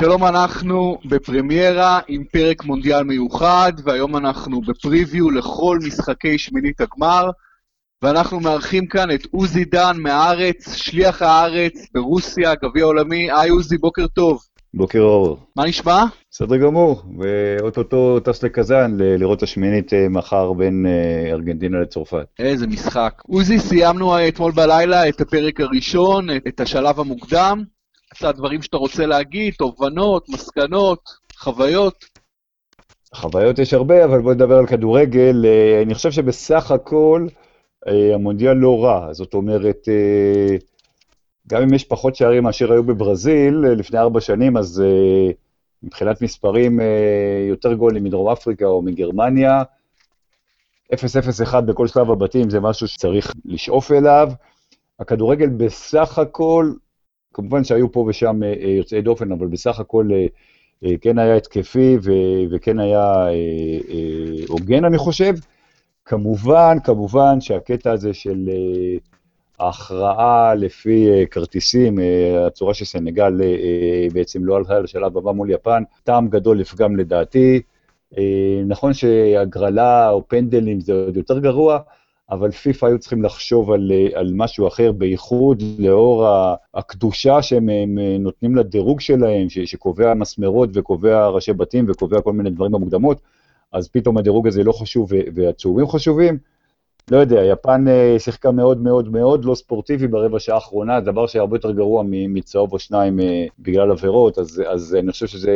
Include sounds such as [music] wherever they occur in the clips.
שלום, אנחנו בפרמיירה עם פרק מונדיאל מיוחד, והיום אנחנו ב preview לכל משחקי שמינית הגמר, ואנחנו מארחים כאן את עוזי דן מהארץ, שליח הארץ ברוסיה, גביע עולמי. היי עוזי, בוקר טוב. בוקר אור. מה נשמע? בסדר גמור, ואו-טו-טו טס לקזאן לראות את השמינית אה, מחר בין אה, ארגנטינה לצרפת. איזה משחק. עוזי, סיימנו אתמול בלילה את הפרק הראשון, את השלב המוקדם. קצת דברים שאתה רוצה להגיד, תובנות, מסקנות, חוויות. חוויות יש הרבה, אבל בוא נדבר על כדורגל. אה, אני חושב שבסך הכל המונדיאל לא רע, זאת אומרת, גם אם יש פחות שערים מאשר היו בברזיל לפני ארבע שנים, אז מבחינת מספרים, אה, יותר גולים מדרום אפריקה או מגרמניה. 0-0-1 בכל שלב הבתים זה משהו שצריך לשאוף אליו. הכדורגל בסך הכל, כמובן שהיו פה ושם אה, אה, יוצאי דופן, אבל בסך הכל כן היה התקפי וכן היה הוגן, אני חושב. כמובן, כמובן שהקטע הזה של ההכרעה לפי כרטיסים, הצורה שסנגל בעצם לא הלכה לשלב הבא מול יפן, טעם גדול לפגם לדעתי. נכון שהגרלה או פנדלים זה עוד יותר גרוע, אבל פיפ"א היו צריכים לחשוב על, על משהו אחר, בייחוד לאור הקדושה שהם נותנים לדירוג שלהם, ש, שקובע מסמרות וקובע ראשי בתים וקובע כל מיני דברים במוקדמות, אז פתאום הדירוג הזה לא חשוב והצהובים חשובים. לא יודע, יפן אה, שיחקה מאוד מאוד מאוד לא ספורטיבי ברבע שעה האחרונה, דבר שהרבה יותר גרוע מצהוב או שניים אה, בגלל עבירות, אז, אז אני חושב שזה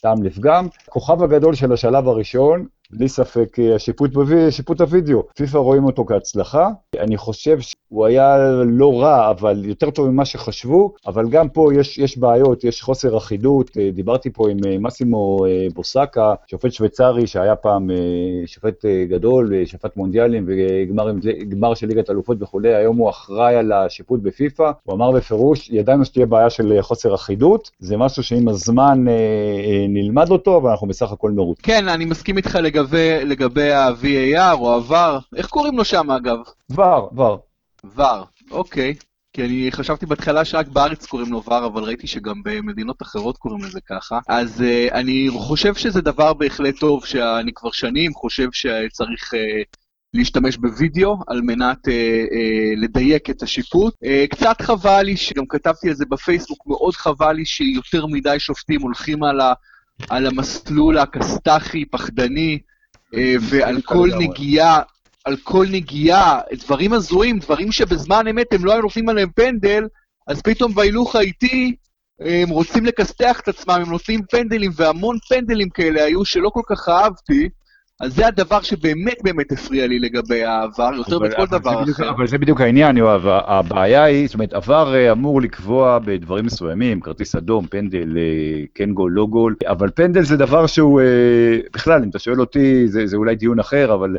טעם לפגם. הכוכב הגדול של השלב הראשון, בלי ספק אה, השיפוט, בווי, שיפוט הוידאו. פיפ"א רואים אותו כהצלחה. אני חושב שהוא היה לא רע, אבל יותר טוב ממה שחשבו, אבל גם פה יש, יש בעיות, יש חוסר אחידות. אה, דיברתי פה עם אה, מסימו בוסקה, שופט שוויצרי שהיה פעם שופט גדול, שפט מונדיאלים וגמר של ליגת אלופות וכולי, היום הוא אחראי על השיפוט בפיפ"א. הוא אמר בפירוש, ידענו שתהיה בעיה של חוסר אחידות, זה משהו שעם הזמן נלמד אותו, אבל אנחנו בסך הכל מרוצים. כן, אני מסכים איתך לגמרי. לגבי, לגבי ה-VAR או ה-VAR, איך קוראים לו שם אגב? VAR, VAR. VAR, אוקיי. כי אני חשבתי בהתחלה שרק בארץ קוראים לו VAR, אבל ראיתי שגם במדינות אחרות קוראים לזה ככה. אז uh, אני חושב שזה דבר בהחלט טוב, שאני כבר שנים חושב שצריך uh, להשתמש בווידאו על מנת uh, uh, לדייק את השיפוט. Uh, קצת חבל לי, שגם כתבתי על זה בפייסבוק, מאוד חבל לי שיותר מדי שופטים הולכים על ה... על המסלול הכסת"חי, פחדני, אה, ועל כל נגיעה, על כל נגיעה, דברים הזויים, דברים שבזמן אמת הם לא היו נותנים עליהם פנדל, אז פתאום בהילוך האיטי הם רוצים לכסתח את עצמם, הם נותנים פנדלים, והמון פנדלים כאלה היו שלא כל כך אהבתי. אז זה הדבר שבאמת באמת הפריע לי לגבי העבר, יותר מכל דבר אחר. אבל זה בדיוק העניין, יואב, הבעיה היא, זאת אומרת, עבר אה, אמור לקבוע בדברים מסוימים, כרטיס אדום, פנדל, אה, כן גול, לא גול, אבל פנדל זה דבר שהוא, אה, בכלל, אם אתה שואל אותי, זה, זה אולי דיון אחר, אבל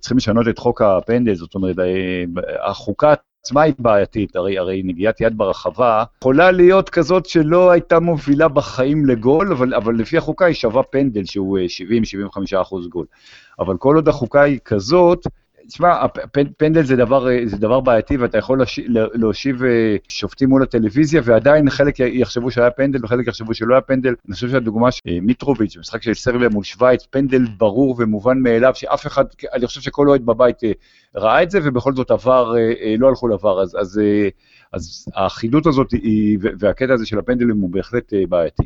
צריכים לשנות את חוק הפנדל, זאת אומרת, החוקה עצמה היא בעייתית, הרי, הרי נגיעת יד ברחבה יכולה להיות כזאת שלא הייתה מובילה בחיים לגול, אבל, אבל לפי החוקה היא שווה פנדל שהוא 70-75 אחוז גול. אבל כל עוד החוקה היא כזאת, תשמע, פנדל זה דבר, זה דבר בעייתי, ואתה יכול להושיב אה, שופטים מול הטלוויזיה, ועדיין חלק יחשבו שהיה פנדל וחלק יחשבו שלא היה פנדל. אני חושב שהדוגמה של אה, מיטרוביץ', משחק של סרביה מול שווייץ, פנדל ברור ומובן מאליו, שאף אחד, אני חושב שכל אוהד בבית אה, ראה את זה, ובכל זאת עבר, לא הלכו לעבר, אז... אז אז האחידות הזאת היא, והקטע הזה של הפנדלים הוא בהחלט בעייתי.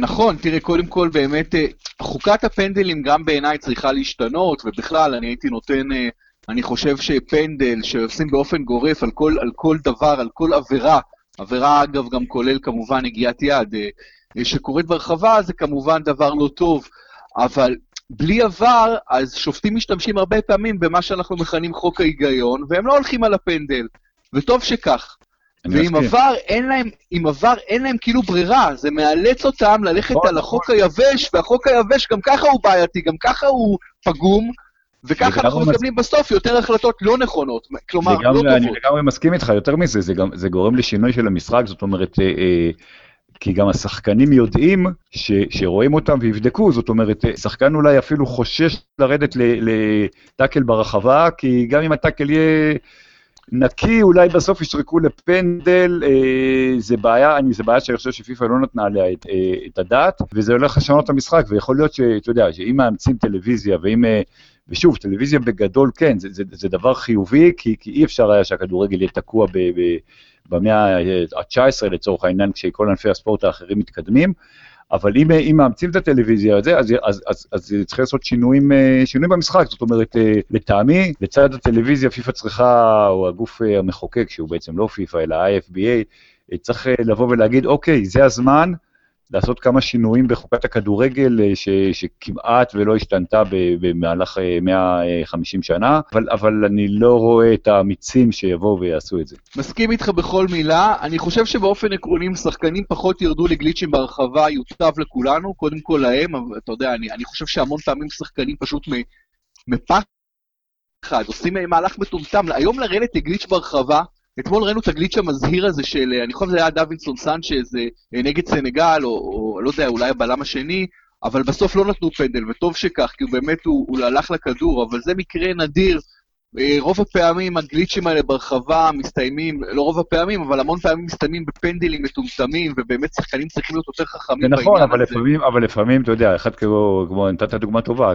נכון, תראה, קודם כל באמת, חוקת הפנדלים גם בעיניי צריכה להשתנות, ובכלל, אני הייתי נותן אני חושב שפנדל שעושים באופן גורף על כל, על כל דבר, על כל עבירה, עבירה אגב גם כולל כמובן נגיעת יד, אה, שקורית ברחבה זה כמובן דבר לא טוב, אבל בלי עבר, אז שופטים משתמשים הרבה פעמים במה שאנחנו מכנים חוק ההיגיון, והם לא הולכים על הפנדל, וטוב שכך. ועם עבר אין להם, עם עבר אין להם כאילו ברירה, זה מאלץ אותם ללכת נכון, על החוק נכון. היבש, והחוק היבש גם ככה הוא בעייתי, גם ככה הוא פגום, וככה אנחנו מקבלים בסוף יותר החלטות לא נכונות, כלומר, לא טובות. אני לגמרי מסכים איתך, יותר מזה, זה, גם, זה גורם לשינוי של המשחק, זאת אומרת, אה, אה, כי גם השחקנים יודעים ש, שרואים אותם ויבדקו, זאת אומרת, אה, שחקן אולי אפילו חושש לרדת לטאקל ברחבה, כי גם אם הטאקל יהיה... נקי, אולי בסוף ישרקו לפנדל, אה, זה בעיה, אני, זה בעיה שאני חושב שפיפ"א לא נתנה עליה את, אה, את הדעת, וזה הולך לשנות את המשחק, ויכול להיות שאתה יודע, שאם מאמצים טלוויזיה, ואם, אה, ושוב, טלוויזיה בגדול כן, זה, זה, זה דבר חיובי, כי, כי אי אפשר היה שהכדורגל יהיה תקוע ב, ב, במאה ה-19 לצורך העניין, כשכל ענפי הספורט האחרים מתקדמים, אבל אם, אם מאמצים את הטלוויזיה הזה, אז, אז, אז, אז צריך לעשות שינויים, אה, שינויים במשחק. זאת אומרת, אה, לטעמי, לצד הטלוויזיה, פיפ"א צריכה, או הגוף אה, המחוקק, שהוא בעצם לא פיפ"א, אלא ה-IFBA, צריך לבוא ולהגיד, אוקיי, זה הזמן לעשות כמה שינויים בחוקת הכדורגל ש, שכמעט ולא השתנתה במהלך 150 שנה, אבל, אבל אני לא רואה את האמיצים שיבואו ויעשו את זה. מסכים איתך בכל מילה. אני חושב שבאופן עקרוני, אם שחקנים פחות ירדו לגליצ'ים בהרחבה, יוטב לכולנו, קודם כל להם, אבל אתה יודע, אני, אני חושב שהמון פעמים שחקנים פשוט מפחד, עושים מהלך מטומטם. היום לרדת לגליץ' בהרחבה, אתמול ראינו את הגליץ' המזהיר הזה של, אני חושב שזה היה דווינסון סנצ'ז אה, נגד סנגל, או, או לא יודע, אולי הבלם השני, אבל בסוף לא נתנו פנדל, וטוב שכך, כי הוא באמת, הוא, הוא הלך לכדור, אבל זה מקרה נדיר. אה, רוב הפעמים הגליצ'ים האלה ברחבה מסתיימים, לא רוב הפעמים, אבל המון פעמים מסתיימים בפנדלים מטומטמים, ובאמת שחקנים צריכים להיות יותר חכמים בעניין נכון, אבל הזה. לפעמים, אבל לפעמים, אתה יודע, אחד כמו, כמו נתת דוגמה טובה,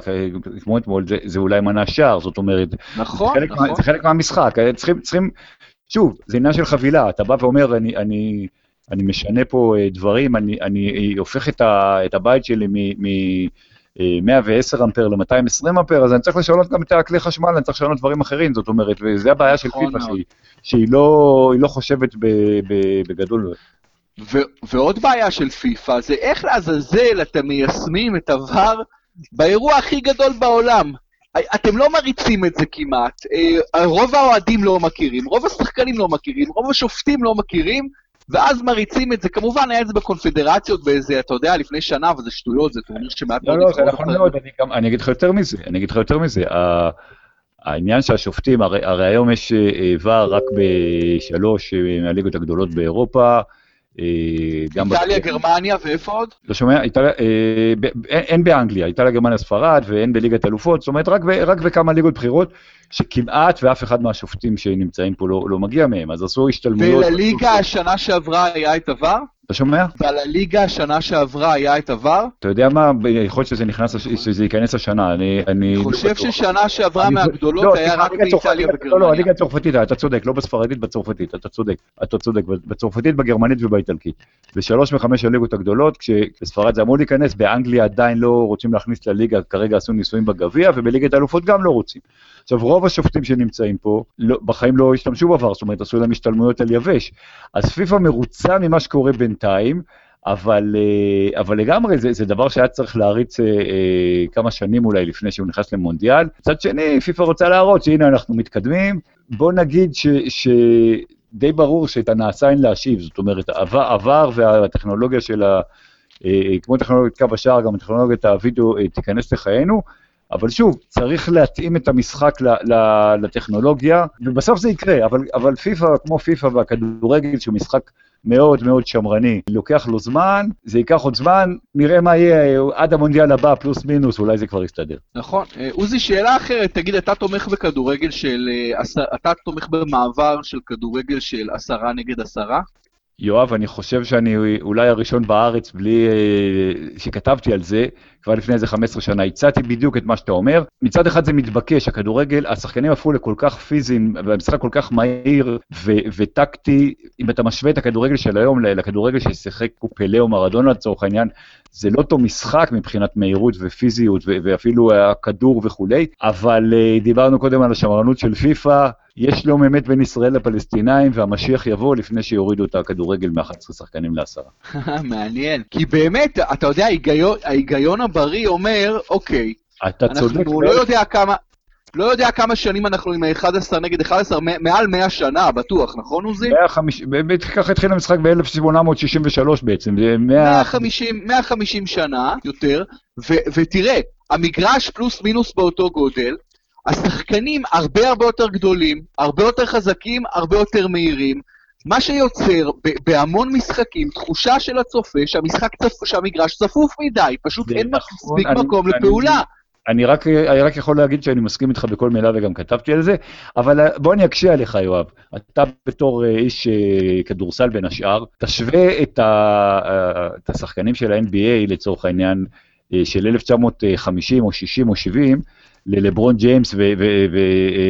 כמו אתמול, זה, זה אולי מנה שער, זאת אומרת, נכון, זה חלק, נכון. מה, זה חלק מהמשחק, צריכים, צריכים, שוב, זה עניין של חבילה, אתה בא ואומר, אני, אני, אני משנה פה אה, דברים, אני, אני הופך את, ה, את הבית שלי מ-110 אמפר ל-220 אמפר, אז אני צריך לשנות גם את הכלי חשמל, אני צריך לשנות דברים אחרים, זאת אומרת, וזה הבעיה של נכון פיפ"א, מאוד. שהיא, שהיא לא, לא חושבת ב, ב, בגדול. ו- ועוד בעיה של פיפ"א זה איך לעזאזל אתם מיישמים את עבר באירוע הכי גדול בעולם. אתם לא מריצים את זה כמעט, אה, רוב האוהדים לא מכירים, רוב השחקנים לא מכירים, רוב השופטים לא מכירים, ואז מריצים את זה. כמובן היה את זה בקונפדרציות באיזה, אתה יודע, לפני שנה, וזה שטויות, זה טורניר שמעט לא, לא, זה נכון מאוד, אני, גם, אני אגיד לך יותר מזה, אני אגיד לך יותר מזה. העניין שהשופטים, הרי, היום יש ור רק בשלוש אה, מהליגות הגדולות באירופה. אה, גם איטליה, גרמניה, ואיפה עוד? אתה שומע? איטליה, אה, ב- אין, באנגליה, איטליה, גרמניה, ספרד, ואין בליגת אלופות, זאת אומרת, רק, ב, רק בכמה ליגות בכירות, שכמעט ואף אחד מהשופטים שנמצאים פה לא, לא מגיע מהם, אז עשו השתלמויות. ולליגה השנה שעברה היה את עבר? אתה שומע? ולליגה השנה שעברה היה את עבר? אתה יודע מה, יכול להיות שזה, נכנס, שזה ייכנס השנה, אני, אני לא חושב. ששנה שעברה מהגדולות לא, היה רק הליגה באיטליה הצרפתית- לא, לא, וגרמניה. הליגה הצרפתית, אתה צודק, לא בספרדית, בצרפתית, אתה צודק, אתה צודק, בצרפתית, בגרמנית ובאיטלקית. בשלוש מחמש הליגות הגדולות, כשבספרד זה אמור להיכנס, באנגליה עדיין לא רוצים להכניס לליגה, כרגע עשו ניסויים בגביע, ובליגת האלופות גם לא רוצים. עכשיו, רוב השופטים שנמצאים פה, לא, בחיים לא השתמשו בעבר, זאת אומרת, עשו להם השתלמויות על יבש. אז פיפ"א מרוצה ממה שקורה בינתיים, אבל, אה, אבל לגמרי זה, זה דבר שהיה צריך להריץ אה, אה, כמה שנים אולי לפני שהוא נכנס למונדיאל. מצד שני, פיפ"א רוצה להראות שהנה אנחנו מתקדמים. בוא נגיד ש... ש... די ברור שאת הנעשה אין להשיב, זאת אומרת, עבר, עבר והטכנולוגיה של ה... אה, כמו טכנולוגיית קו השער, גם טכנולוגיית הוידאו אה, תיכנס לחיינו, אבל שוב, צריך להתאים את המשחק ל- ל- לטכנולוגיה, ובסוף זה יקרה, אבל, אבל פיפ"א, כמו פיפ"א והכדורגל, שהוא משחק מאוד מאוד שמרני, לוקח לו זמן, זה ייקח עוד זמן, נראה מה יהיה עד המונדיאל הבא, פלוס מינוס, אולי זה כבר יסתדר. נכון. אה, עוזי, שאלה אחרת, תגיד, אתה תומך בכדורגל של... אה, אתה תומך במעבר של כדורגל של עשרה נגד עשרה? יואב, אני חושב שאני אולי הראשון בארץ בלי אה, שכתבתי על זה, כבר לפני איזה 15 שנה, הצעתי בדיוק את מה שאתה אומר. מצד אחד זה מתבקש, הכדורגל, השחקנים הפכו לכל כך פיזיים, והמשחק כל כך מהיר ו- וטקטי, אם אתה משווה את הכדורגל של היום לכדורגל ששיחק פלא או מרדונה לצורך העניין, זה לא אותו משחק מבחינת מהירות ופיזיות ו- ואפילו הכדור וכולי, אבל אה, דיברנו קודם על השמרנות של פיפ"א, יש שלום אמת בין ישראל לפלסטינאים, והמשיח יבוא לפני שיורידו את הכדורגל מ-11 שחקנים לעשרה. [laughs] מעניין. כי באמת, אתה יודע, ההיגיון, ההיגיון הבריא אומר, אוקיי, אתה צודק. אנחנו לא יודע כמה... לא יודע כמה שנים אנחנו עם 11 נגד 11, מ- מעל 100 שנה, בטוח, נכון עוזי? 150, באמת ככה התחיל המשחק ב-1863 בעצם, זה 100... 150, 150 שנה יותר, ו, ותראה, המגרש פלוס מינוס באותו גודל, השחקנים הרבה הרבה יותר גדולים, הרבה יותר חזקים, הרבה יותר מהירים, מה שיוצר ב- בהמון משחקים תחושה של הצופה שהמשחק צפ... שהמגרש צפוף מדי, פשוט אין נכון, מספיק מקום לפעולה. אני רק, אני רק יכול להגיד שאני מסכים איתך בכל מילה וגם כתבתי על זה, אבל בוא אני אקשה עליך, יואב. אתה בתור איש כדורסל בין השאר, תשווה את, ה, את השחקנים של ה-NBA לצורך העניין של 1950 או 60 או 70, ללברון ג'יימס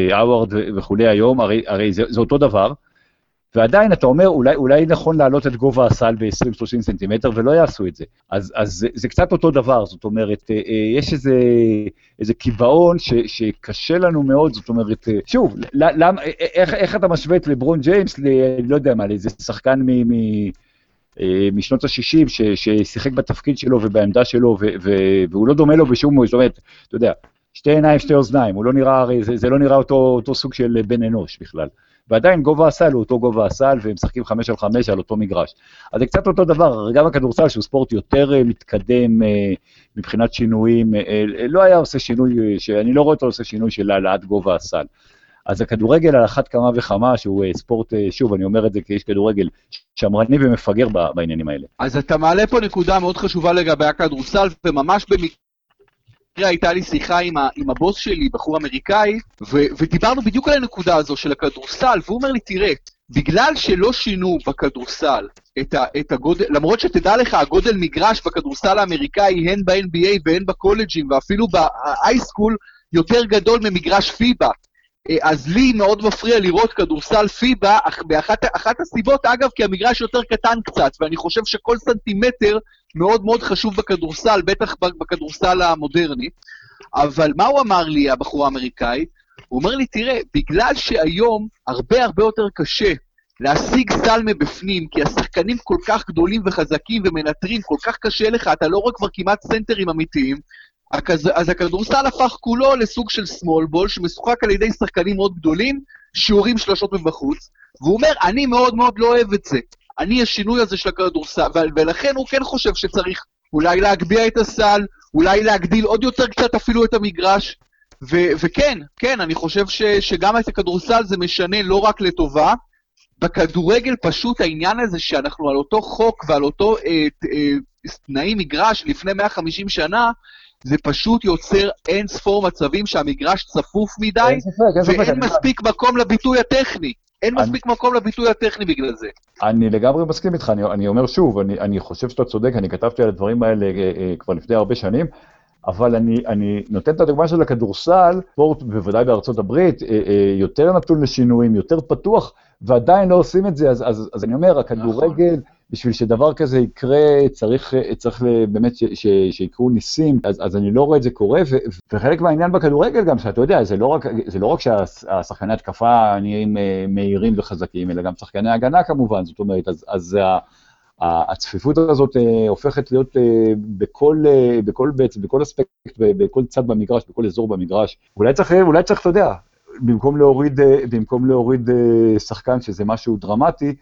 והאווארד וכולי היום, הרי, הרי זה, זה אותו דבר. ועדיין אתה אומר, אולי, אולי נכון להעלות את גובה הסל ב-20-30 סנטימטר, ולא יעשו את זה. אז, אז זה, זה קצת אותו דבר, זאת אומרת, אה, אה, יש איזה, איזה קיבעון ש, שקשה לנו מאוד, זאת אומרת, אה, שוב, למ, איך, איך אתה משווה את לברון ג'יימס, ל, לא יודע מה, לאיזה שחקן מ... מ משנות ה-60 ששיחק בתפקיד שלו ובעמדה שלו, והוא לא דומה לו בשום, זאת אומרת, אתה יודע, שתי עיניים, שתי אוזניים, הוא לא נראה, זה, זה לא נראה אותו, אותו סוג של בן אנוש בכלל. ועדיין גובה הסל הוא אותו גובה הסל, והם משחקים חמש על חמש על אותו מגרש. אז זה קצת אותו דבר, גם הכדורסל, שהוא ספורט יותר אה, מתקדם אה, מבחינת שינויים, אה, לא היה עושה שינוי, שאני לא רואה אותו עושה שינוי של העלאת גובה הסל. אז הכדורגל על אחת כמה וכמה, שהוא ספורט, שוב, אני אומר את זה כאיש כדורגל, שמרני ומפגר בעניינים האלה. אז אתה מעלה פה נקודה מאוד חשובה לגבי הכדורסל, וממש במקרה הייתה לי שיחה עם, ה, עם הבוס שלי, בחור אמריקאי, ו, ודיברנו בדיוק על הנקודה הזו של הכדורסל, והוא אומר לי, תראה, בגלל שלא שינו בכדורסל את, ה, את הגודל, למרות שתדע לך, הגודל מגרש בכדורסל האמריקאי, הן ב-NBA והן בקולג'ים, ואפילו באייסקול, יותר גדול ממגרש פיבה. אה, אז לי מאוד מפריע לראות כדורסל פיבה, באחת הסיבות, אגב, כי המגרש יותר קטן קצת, ואני חושב שכל סנטימטר מאוד מאוד חשוב בכדורסל, בטח בכדורסל המודרני. אבל מה הוא אמר לי, הבחור האמריקאי? הוא אומר לי, תראה, בגלל שהיום הרבה הרבה יותר קשה להשיג סל מבפנים, כי השחקנים כל כך גדולים וחזקים ומנטרים, כל כך קשה לך, אתה לא רואה כבר כמעט סנטרים אמיתיים, אז הכדורסל הפך כולו לסוג של small ball שמשוחק על ידי שחקנים מאוד גדולים, שיעורים שלושות מבחוץ, והוא אומר, אני מאוד מאוד לא אוהב את זה. אני השינוי הזה של הכדורסל, ולכן הוא כן חושב שצריך אולי להגביה את הסל, אולי להגדיל עוד יותר קצת אפילו את המגרש, ו- וכן, כן, אני חושב ש- שגם את הכדורסל זה משנה לא רק לטובה, בכדורגל פשוט העניין הזה שאנחנו על אותו חוק ועל אותו אה, אה, תנאי מגרש לפני 150 שנה, זה פשוט יוצר אין ספור מצבים שהמגרש צפוף מדי, אין ספק, אין ספק, ואין מספיק מקום לביטוי הטכני. אין אני... מספיק מקום לביטוי הטכני בגלל זה. אני לגמרי מסכים איתך, אני, אני אומר שוב, אני, אני חושב שאתה צודק, אני כתבתי על הדברים האלה אה, אה, כבר לפני הרבה שנים, אבל אני, אני נותן את הדוגמה של הכדורסל, ספורט בוודאי בארצות הברית, אה, אה, יותר נתון לשינויים, יותר פתוח, ועדיין לא עושים את זה, אז, אז, אז אני אומר, הכדורגל... נכון. בשביל שדבר כזה יקרה, צריך, צריך באמת ש, ש, שיקרו ניסים, אז, אז אני לא רואה את זה קורה, ו, וחלק מהעניין בכדורגל גם, שאתה יודע, זה לא רק, זה לא רק שהשחקני התקפה נהיים אה, מהירים וחזקים, אלא גם שחקני הגנה כמובן, זאת אומרת, אז, אז הצפיפות הזאת אה, הופכת להיות אה, בכל, בכל, בעצם, בכל אספקט, בכל צד במגרש, בכל אזור במגרש. אולי צריך, אולי צריך, אתה יודע, במקום להוריד, במקום להוריד שחקן שזה משהו דרמטי,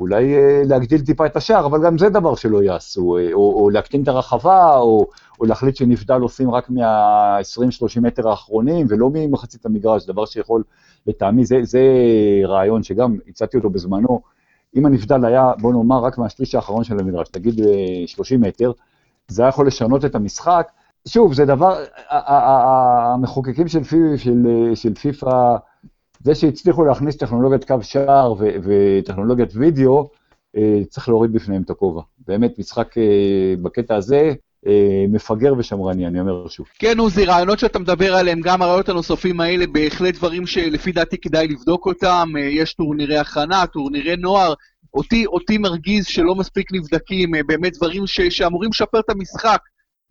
אולי אה, להגדיל טיפה את השער, אבל גם זה דבר שלא יעשו, אה, או, או להקטין את הרחבה, או, או להחליט שנבדל עושים רק מה-20-30 מטר האחרונים, ולא ממחצית המגרש, דבר שיכול, לטעמי, זה, זה רעיון שגם הצעתי אותו בזמנו, אם הנבדל היה, בוא נאמר, רק מהשליש האחרון של המגרש, תגיד 30 אה, מטר, זה היה יכול לשנות את המשחק. שוב, זה דבר, המחוקקים של, של, של פיפ"א, זה שהצליחו להכניס טכנולוגיית קו שער וטכנולוגיית וידאו, אה, צריך להוריד בפניהם את הכובע. באמת, משחק אה, בקטע הזה, אה, מפגר ושמרני, אני אומר שוב. כן, עוזי, רעיונות שאתה מדבר עליהם, גם הרעיונות הנוספים האלה, בהחלט דברים שלפי דעתי כדאי לבדוק אותם. יש טורנירי הכנה, טורנירי נוער. אותי, אותי מרגיז שלא מספיק נבדקים, באמת דברים ש, שאמורים לשפר את המשחק.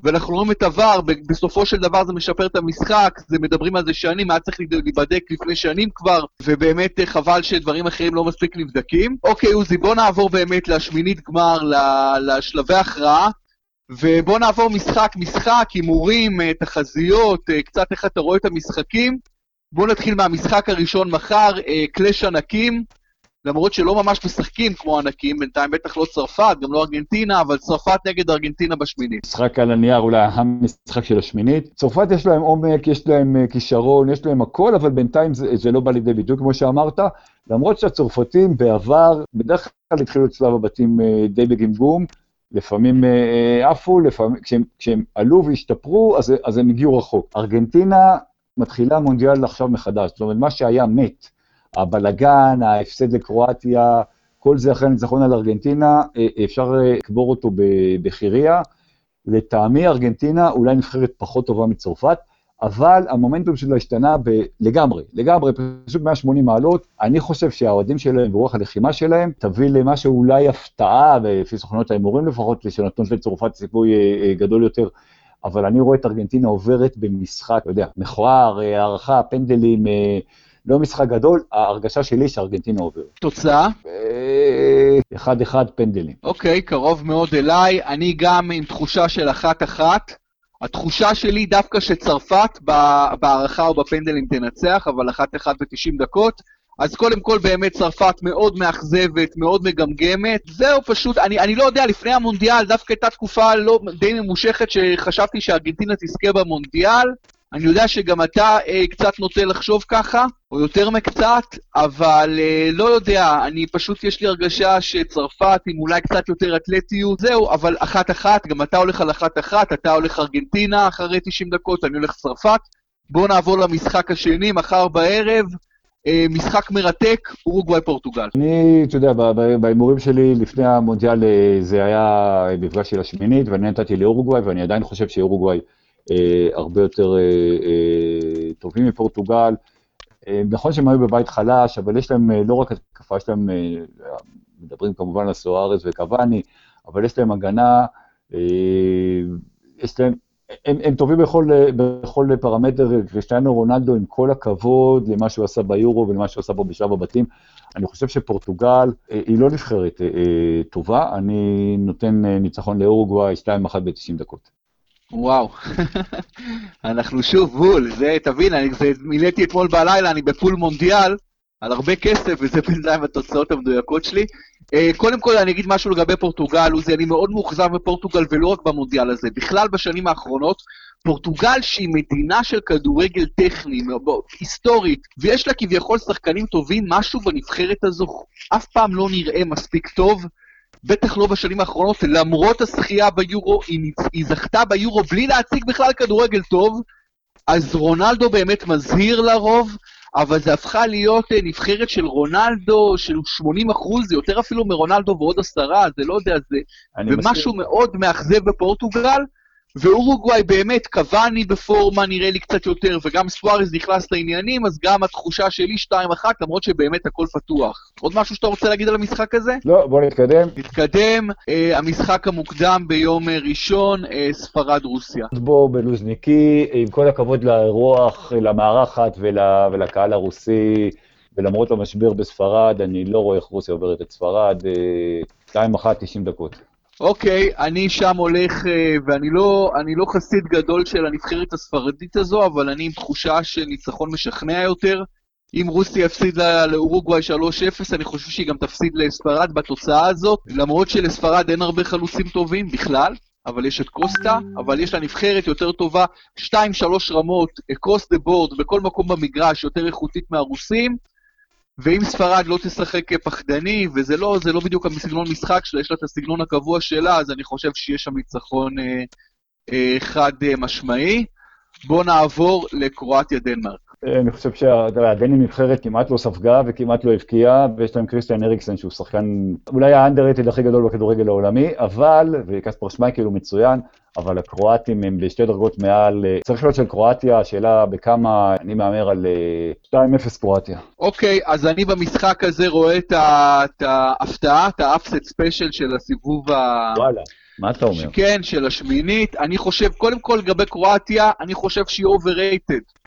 ואנחנו רואים את עבר, בסופו של דבר זה משפר את המשחק, זה מדברים על זה שנים, היה צריך להיבדק לפני שנים כבר, ובאמת אה, חבל שדברים אחרים לא מספיק נבדקים. אוקיי, עוזי, בוא נעבור באמת לשמינית גמר, לשלבי הכרעה, ובוא נעבור משחק-משחק, הימורים, אה, תחזיות, אה, קצת איך אתה רואה את המשחקים. בואו נתחיל מהמשחק הראשון מחר, קלאש ענקים. למרות שלא ממש משחקים כמו ענקים, בינתיים בטח לא צרפת, גם לא ארגנטינה, אבל צרפת נגד ארגנטינה בשמינית. משחק על הנייר אולי המשחק של השמינית. צרפת יש להם עומק, יש להם אה, כישרון, יש להם הכל, אבל בינתיים זה, זה לא בא לידי ביטוי כמו שאמרת, למרות שהצרפתים בעבר, בדרך כלל התחילו את שלב הבתים אה, די בגמגום, לפעמים אה, עפו, כשהם, כשהם עלו והשתפרו, אז, אז הם הגיעו רחוק. ארגנטינה מתחילה מונדיאל עכשיו מחדש, זאת אומרת, מה שהיה מת, הבלגן, ההפסד לקרואטיה, כל זה אחרי הניצחון על ארגנטינה, אה, אפשר לקבור אותו בחירייה. לטעמי ארגנטינה אולי נבחרת פחות טובה מצרפת, אבל המומנטום שלה השתנה ב- לגמרי, לגמרי, פשוט 180 מעלות. אני חושב שהאוהדים שלהם ורוח הלחימה שלהם תביא למה שאולי הפתעה, לפי סוכנות ההימורים לפחות, שנתון לצרפת סיכוי אה, אה, גדול יותר. אבל אני רואה את ארגנטינה עוברת במשחק, אתה יודע, מכוער, אה, הערכה, פנדלים, לא משחק גדול, ההרגשה שלי שארגנטינה עוברת. תוצאה? אחד אחד פנדלים. אוקיי, קרוב מאוד אליי. אני גם עם תחושה של אחת אחת. התחושה שלי דווקא שצרפת בהערכה או בפנדלים תנצח, אבל אחת אחת ב-90 דקות. אז קודם כל באמת צרפת מאוד מאכזבת, מאוד מגמגמת. זהו פשוט, אני, אני לא יודע, לפני המונדיאל דווקא הייתה תקופה לא, די ממושכת שחשבתי שארגנטינה תזכה במונדיאל. אני יודע שגם אתה אה, קצת נוטה לחשוב ככה, או יותר מקצת, אבל אה, לא יודע, אני פשוט, יש לי הרגשה שצרפת עם אולי קצת יותר אתלטיות, זהו, אבל אחת-אחת, גם אתה הולך על אחת-אחת, אתה הולך ארגנטינה אחרי 90 דקות, אני הולך צרפת. בואו נעבור למשחק השני, מחר בערב. אה, משחק מרתק, אורוגוואי-פורטוגל. אני, אתה יודע, בהימורים שלי לפני המונדיאל אה, זה היה מפגש של השמינית, ואני נתתי לאורוגוואי, ואני עדיין חושב שאורוגוואי אה, הרבה יותר אה, אה, טובים מפורטוגל. נכון שהם היו בבית חלש, אבל יש להם לא רק התקפה, יש להם, מדברים כמובן על סוארז וקוואני, אבל יש להם הגנה, יש להם, הם, הם טובים בכל, בכל פרמטר, קריסטיאנו רונלדו, עם כל הכבוד למה שהוא עשה ביורו ולמה שהוא עשה פה בשלב הבתים, אני חושב שפורטוגל היא לא נבחרת טובה, אני נותן ניצחון לאורוגוואי 2-1 ב-90 דקות. וואו, אנחנו שוב בול, זה, תבין, אני זה, מילאתי אתמול בלילה, אני בפול מונדיאל, על הרבה כסף, וזה בינתיים התוצאות המדויקות שלי. Uh, קודם כל אני אגיד משהו לגבי פורטוגל, עוזי, אני מאוד מאוכזב בפורטוגל, ולא רק במונדיאל הזה, בכלל בשנים האחרונות, פורטוגל שהיא מדינה של כדורגל טכני, היסטורית, ויש לה כביכול שחקנים טובים, משהו בנבחרת הזו אף פעם לא נראה מספיק טוב. בטח לא בשנים האחרונות, למרות הזכייה ביורו, היא, היא זכתה ביורו בלי להציג בכלל כדורגל טוב, אז רונלדו באמת מזהיר לרוב, אבל זה הפכה להיות אה, נבחרת של רונלדו, של 80 אחוז, זה יותר אפילו מרונלדו ועוד עשרה, זה לא יודע, זה... ומשהו מסכים. מאוד מאכזב בפורטוגל, ואורוגוואי באמת, קוואני בפורמה נראה לי קצת יותר, וגם סוארז נכנס לעניינים, אז גם התחושה שלי 2-1, למרות שבאמת הכל פתוח. עוד משהו שאתה רוצה להגיד על המשחק הזה? לא, בוא נתקדם. נתקדם, אה, המשחק המוקדם ביום אה, ראשון, אה, ספרד-רוסיה. בוא בלוזניקי, עם כל הכבוד לרוח, למארחת ול, ולקהל הרוסי, ולמרות המשבר בספרד, אני לא רואה איך רוסיה עוברת את ספרד, אה, 2-1, 90 דקות. אוקיי, אני שם הולך, אה, ואני לא, לא חסיד גדול של הנבחרת הספרדית הזו, אבל אני עם תחושה של ניצחון משכנע יותר. אם רוסיה יפסיד לאורוגוואי 3-0, אני חושב שהיא גם תפסיד לספרד בתוצאה הזאת, למרות שלספרד אין הרבה חלוצים טובים בכלל, אבל יש את קוסטה, אבל יש לה נבחרת יותר טובה, 2-3 רמות, קרוס דה בורד, בכל מקום במגרש, יותר איכותית מהרוסים. ואם ספרד לא תשחק פחדני, וזה לא, לא בדיוק הסגנון משחק שלה, יש לה את הסגנון הקבוע שלה, אז אני חושב שיש שם ניצחון אה, אה, חד אה, משמעי. בואו נעבור לקרואטיה-דנמרק. אני חושב שהדנים נבחרת כמעט לא ספגה וכמעט לא הבקיעה, ויש להם קריסטיאן אריקסן שהוא שחקן אולי ה underrated הכי גדול בכדורגל העולמי, אבל, וקספר שמייקל הוא מצוין, אבל הקרואטים הם בשתי דרגות מעל, אה, צריך להיות של קרואטיה, השאלה בכמה, אני מהמר על 2-0 אה, קרואטיה. אוקיי, אז אני במשחק הזה רואה את ההפתעה, את ה upset special של הסיבוב ה... וואלה. מה אתה אומר? כן, של השמינית. אני חושב, קודם כל לגבי קרואטיה, אני חושב שהיא overrated.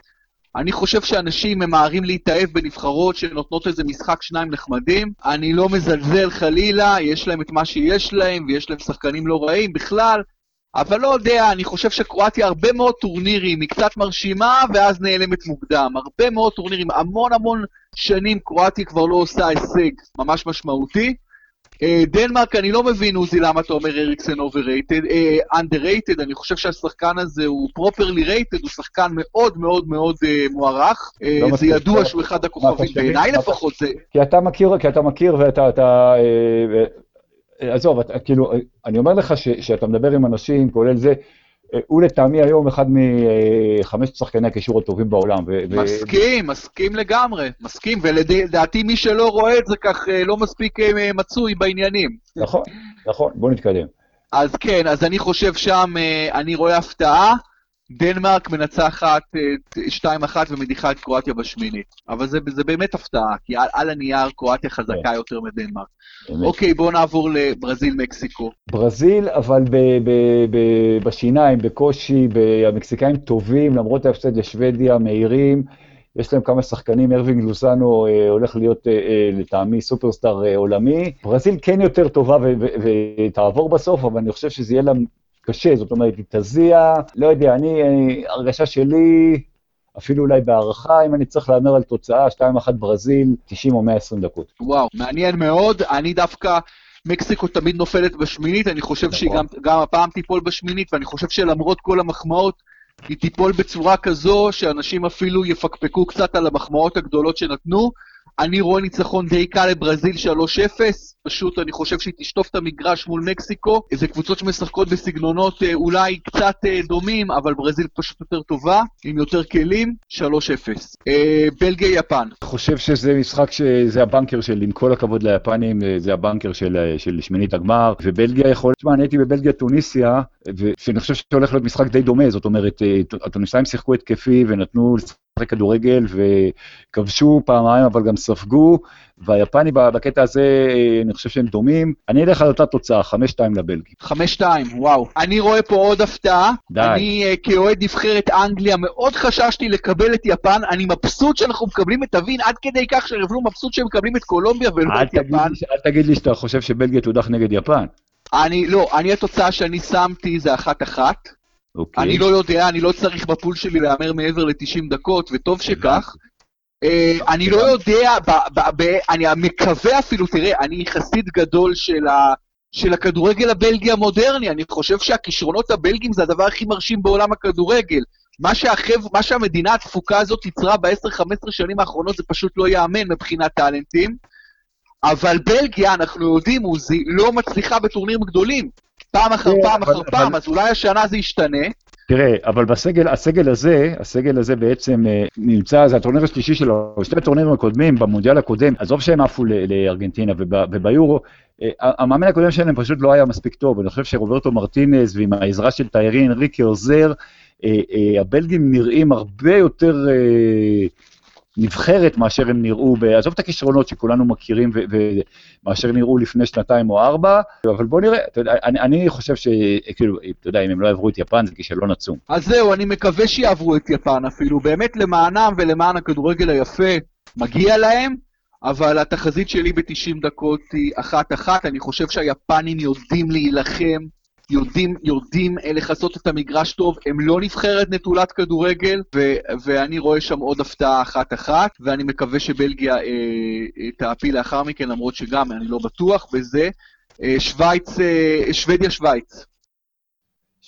אני חושב שאנשים ממהרים להתאהב בנבחרות שנותנות איזה משחק שניים נחמדים. אני לא מזלזל חלילה, יש להם את מה שיש להם, ויש להם שחקנים לא רעים בכלל, אבל לא יודע, אני חושב שקרואטיה הרבה מאוד טורנירים, היא קצת מרשימה, ואז נעלמת מוקדם. הרבה מאוד טורנירים, המון המון שנים קרואטיה כבר לא עושה הישג ממש משמעותי. אה, דנמרק, אני לא מבין, עוזי, למה אתה אומר אריקסן overrated, underrated, אני חושב שהשחקן הזה הוא properly rated, הוא שחקן מאוד מאוד מאוד אה, מוערך. אה, לא זה ידוע שהוא אחד הכוכבים, בעיניי לפחות זה... כי אתה מכיר, כי אתה מכיר ואתה... עזוב, כאילו, אני אומר לך שאתה מדבר עם אנשים, כולל זה, הוא לטעמי היום אחד מחמשת שחקני הקישור הטובים בעולם. מסכים. מסכים לגמרי, מסכים, ולדעתי מי שלא רואה את זה כך לא מספיק מצוי בעניינים. נכון, נכון, בוא נתקדם. אז כן, אז אני חושב שם, אני רואה הפתעה. דנמרק מנצחת 2-1 ומדיחה את קרואטיה בשמינית. אבל זה, זה באמת הפתעה, כי על, על הנייר קרואטיה חזקה כן. יותר מדנמרק. אוקיי, בואו נעבור לברזיל-מקסיקו. ברזיל, אבל ב, ב, ב, בשיניים, בקושי, המקסיקאים טובים, למרות ההפסד לשוודיה, מהירים. יש להם כמה שחקנים, ארווינג לוזאנו אה, הולך להיות אה, אה, לטעמי סופרסטאר אה, עולמי. ברזיל כן יותר טובה ותעבור בסוף, אבל אני חושב שזה יהיה לה קשה, זאת אומרת, היא תזיע, לא יודע, אני, אני, הרגשה שלי, אפילו אולי בהערכה, אם אני צריך להמר על תוצאה, 2-1 ברזיל, 90 או 120 דקות. וואו, מעניין מאוד, אני דווקא... מקסיקו תמיד נופלת בשמינית, אני חושב נכון. שהיא גם, גם הפעם תיפול בשמינית, ואני חושב שלמרות כל המחמאות, היא תיפול בצורה כזו שאנשים אפילו יפקפקו קצת על המחמאות הגדולות שנתנו, אני רואה ניצחון די קל לברזיל 3-0, פשוט אני חושב שהיא תשטוף את המגרש מול מקסיקו. איזה קבוצות שמשחקות בסגנונות אה, אולי קצת אה, דומים, אבל ברזיל פשוט יותר טובה, עם יותר כלים, 3-0. אה, בלגיה יפן. אני חושב שזה משחק שזה הבנקר של, עם כל הכבוד ליפנים, זה הבנקר של, של שמינית הגמר, ובלגיה יכול, תשמע, אני הייתי בבלגיה טוניסיה, ואני חושב שהולך להיות משחק די דומה, זאת אומרת, הטוניסאים שיחקו התקפי ונתנו לשחק כדורגל וכבשו פעמיים אבל גם ספגו, והיפני בקטע הזה, אני חושב שהם דומים. אני אלך על אותה תוצאה, 5-2 לבלגים. 5-2, וואו. אני רואה פה עוד הפתעה. די. אני uh, כאוהד נבחרת אנגליה מאוד חששתי לקבל את יפן, אני מבסוט שאנחנו מקבלים את הווין עד כדי כך אפילו מבסוט שהם מקבלים את קולומביה ולא את יפן. אל תגיד לי שאתה חושב שבלגיה תודח נגד יפן. אני, לא, אני התוצאה שאני שמתי זה אחת-אחת. אוקיי. אני לא יודע, אני לא צריך בפול שלי להמר מעבר ל-90 דקות, וטוב שכך. Uh, אני לא יודע, אני מקווה אפילו, תראה, אני חסיד גדול של, ה, של הכדורגל הבלגי המודרני, אני חושב שהכישרונות הבלגים זה הדבר הכי מרשים בעולם הכדורגל. מה, שהחב, מה שהמדינה התפוקה הזאת ייצרה ב-10-15 שנים האחרונות זה פשוט לא ייאמן מבחינת טאלנטים. אבל בלגיה, אנחנו יודעים, עוזי, לא מצליחה בטורנירים גדולים. פעם אחר כן, פעם אחר פעם, אז אולי השנה זה ישתנה. תראה, אבל בסגל, הסגל הזה, הסגל הזה בעצם אה, נמצא, זה הטורניר השלישי שלו, שני הטורנירים הקודמים, במונדיאל הקודם, עזוב שהם עפו לארגנטינה וביורו, אה, המאמן הקודם שלהם פשוט לא היה מספיק טוב, אני חושב שרוברטו מרטינז ועם העזרה של טיירי אנריקי עוזר, אה, הבלגים נראים הרבה יותר נבחרת מאשר הם נראו, עזוב את הכישרונות שכולנו מכירים ומאשר נראו לפני שנתיים או ארבע, אבל בוא נראה, אתה יודע, אני, אני חושב שכאילו, אתה יודע, אם הם לא יעברו את יפן זה כישלון עצום. אז זהו, אני מקווה שיעברו את יפן אפילו, באמת למענם ולמען הכדורגל היפה, מגיע להם, אבל התחזית שלי ב-90 דקות היא אחת-אחת, אני חושב שהיפנים יודעים להילחם. יודעים, יודעים לכסות את המגרש טוב, הם לא נבחרת נטולת כדורגל, ו- ואני רואה שם עוד הפתעה אחת-אחת, ואני מקווה שבלגיה אה, אה, תעפיל לאחר מכן, למרות שגם אני לא בטוח בזה. אה, שווייץ, אה, שוודיה-שווייץ.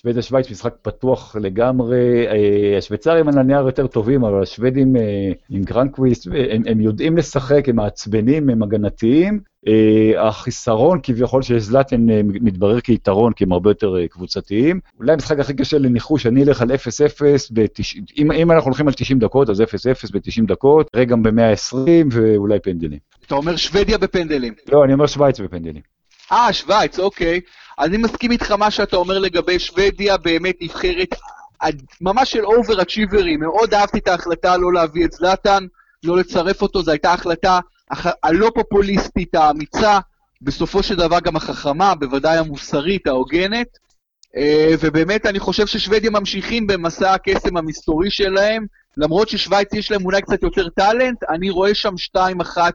שוודיה-שווייץ משחק פתוח לגמרי, אה, השוויצרים על הנייר יותר טובים, אבל השוודים אה, עם גרנקוויסט, הם, הם יודעים לשחק, הם מעצבנים, הם הגנתיים. אה, החיסרון כביכול של זלאטן מתברר כיתרון, כי הם הרבה יותר קבוצתיים. אולי המשחק הכי קשה לניחוש, אני אלך על 0-0, אם, אם אנחנו הולכים על 90 דקות, אז 0-0 ב-90 דקות, ראה גם ב-120 ואולי פנדלים. אתה אומר שוודיה בפנדלים. לא, אני אומר שווייץ בפנדלים. אה, שווייץ, אוקיי. אני מסכים איתך מה שאתה אומר לגבי שוודיה, באמת נבחרת ממש של אובר-אצ'יברים. מאוד אהבתי את ההחלטה לא להביא את זלאטן, לא לצרף אותו, זו הייתה החלטה הלא פופוליסטית, האמיצה, בסופו של דבר גם החכמה, בוודאי המוסרית, ההוגנת. אה, ובאמת, אני חושב ששוודיה ממשיכים במסע הקסם המסתורי שלהם, למרות ששוויץ יש להם אולי קצת יותר טאלנט, אני רואה שם 2-1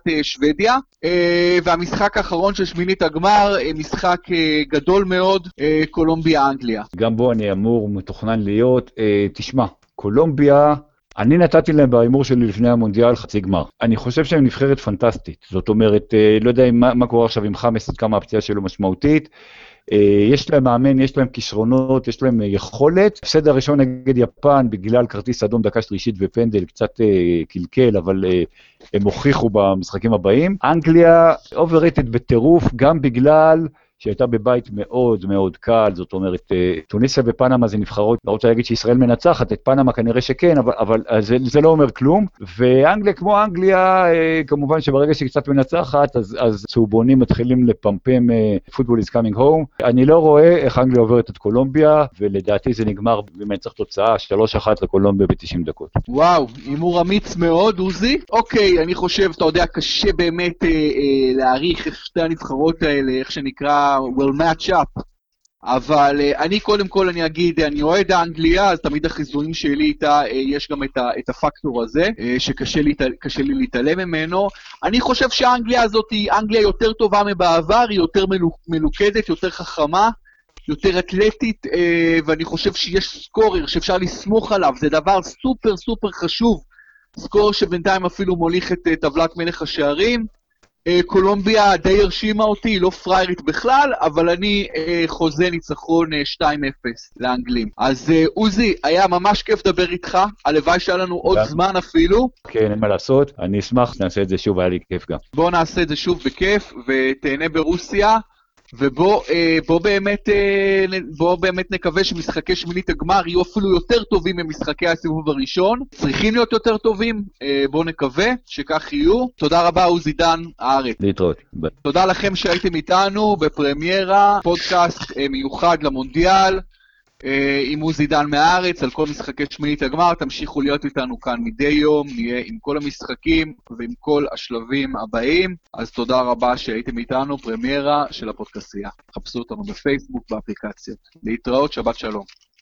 אה, שוודיה. אה, והמשחק האחרון של שמינית הגמר, אה, משחק גדול מאוד, קולומביה-אנגליה. גם בו אני אמור, מתוכנן להיות. תשמע, קולומביה... אני נתתי להם בהימור שלי לפני המונדיאל חצי גמר. אני חושב שהם נבחרת פנטסטית. זאת אומרת, לא יודע מה, מה קורה עכשיו עם חמאס, עד כמה הפציעה שלו משמעותית. אה, יש להם מאמן, יש להם כישרונות, יש להם אה, יכולת. הפסד הראשון נגד יפן בגלל כרטיס אדום דקה שלישית ופנדל קצת אה, קלקל, אבל הם הוכיחו במשחקים הבאים. אנגליה overrated בטירוף, גם בגלל שהייתה בבית מאוד מאוד קל, זאת אומרת, אה, טוניסיה ופנמה זה נבחרות, לא רוצה להגיד שישראל מנצחת, את פנמה כנראה שכן, אבל, אבל זה, זה לא אומר כלום. ואנגליה כמו אנגליה, אה, כמובן שברגע שהיא קצת מנצחת, אז, אז צהובונים מתחילים לפמפם פוטבול is coming home. אני לא רואה איך אנגליה עוברת את קולומביה, ולדעתי זה נגמר, אם אני צריך תוצאה, 3-1 לקולומביה ב-90 דקות. וואו, הימור אמיץ מאוד, עוזי. אוקיי, אני חושב, אתה יודע, קשה באמת אה, אה, להעריך את שתי הנבחרות האלה, איך שנקרא, will match up. אבל uh, אני קודם כל, אני אגיד, אני אוהד האנגליה, אז תמיד החיזויים שלי איתה, uh, יש גם את, ה, את הפקטור הזה, uh, שקשה לי, לי להתעלם ממנו. אני חושב שהאנגליה הזאת היא אנגליה יותר טובה מבעבר, היא יותר מלוכדת, יותר חכמה, יותר אתלטית, ואני חושב שיש סקורר שאפשר לסמוך עליו, זה דבר סופר סופר חשוב. סקורר שבינתיים אפילו מוליך את טבלת מלך השערים. אה, קולומביה די הרשימה אותי, לא פריירית בכלל, אבל אני אה, חוזה ניצחון אה, 2-0 לאנגלים. אז אה, עוזי, היה ממש כיף לדבר איתך, הלוואי שהיה לנו עוד זמן אפילו. כן, אין מה לעשות, אני אשמח, נעשה את זה שוב, היה לי כיף גם. בואו נעשה את זה שוב בכיף, ותהנה ברוסיה. ובוא אה, בוא באמת, אה, בוא באמת נקווה שמשחקי שמינית הגמר יהיו אפילו יותר טובים ממשחקי הסיבוב הראשון. צריכים להיות יותר טובים, אה, בואו נקווה שכך יהיו. תודה רבה, עוזי דן, הארץ. להתראות. תודה לכם שהייתם איתנו בפרמיירה, פודקאסט מיוחד למונדיאל. אה, עם עוזי דן מהארץ, על כל משחקי שמינית הגמר, תמשיכו להיות איתנו כאן מדי יום, נהיה עם כל המשחקים ועם כל השלבים הבאים. אז תודה רבה שהייתם איתנו, פרמיירה של הפודקסייה. חפשו אותנו בפייסבוק, באפליקציות. להתראות, שבת שלום.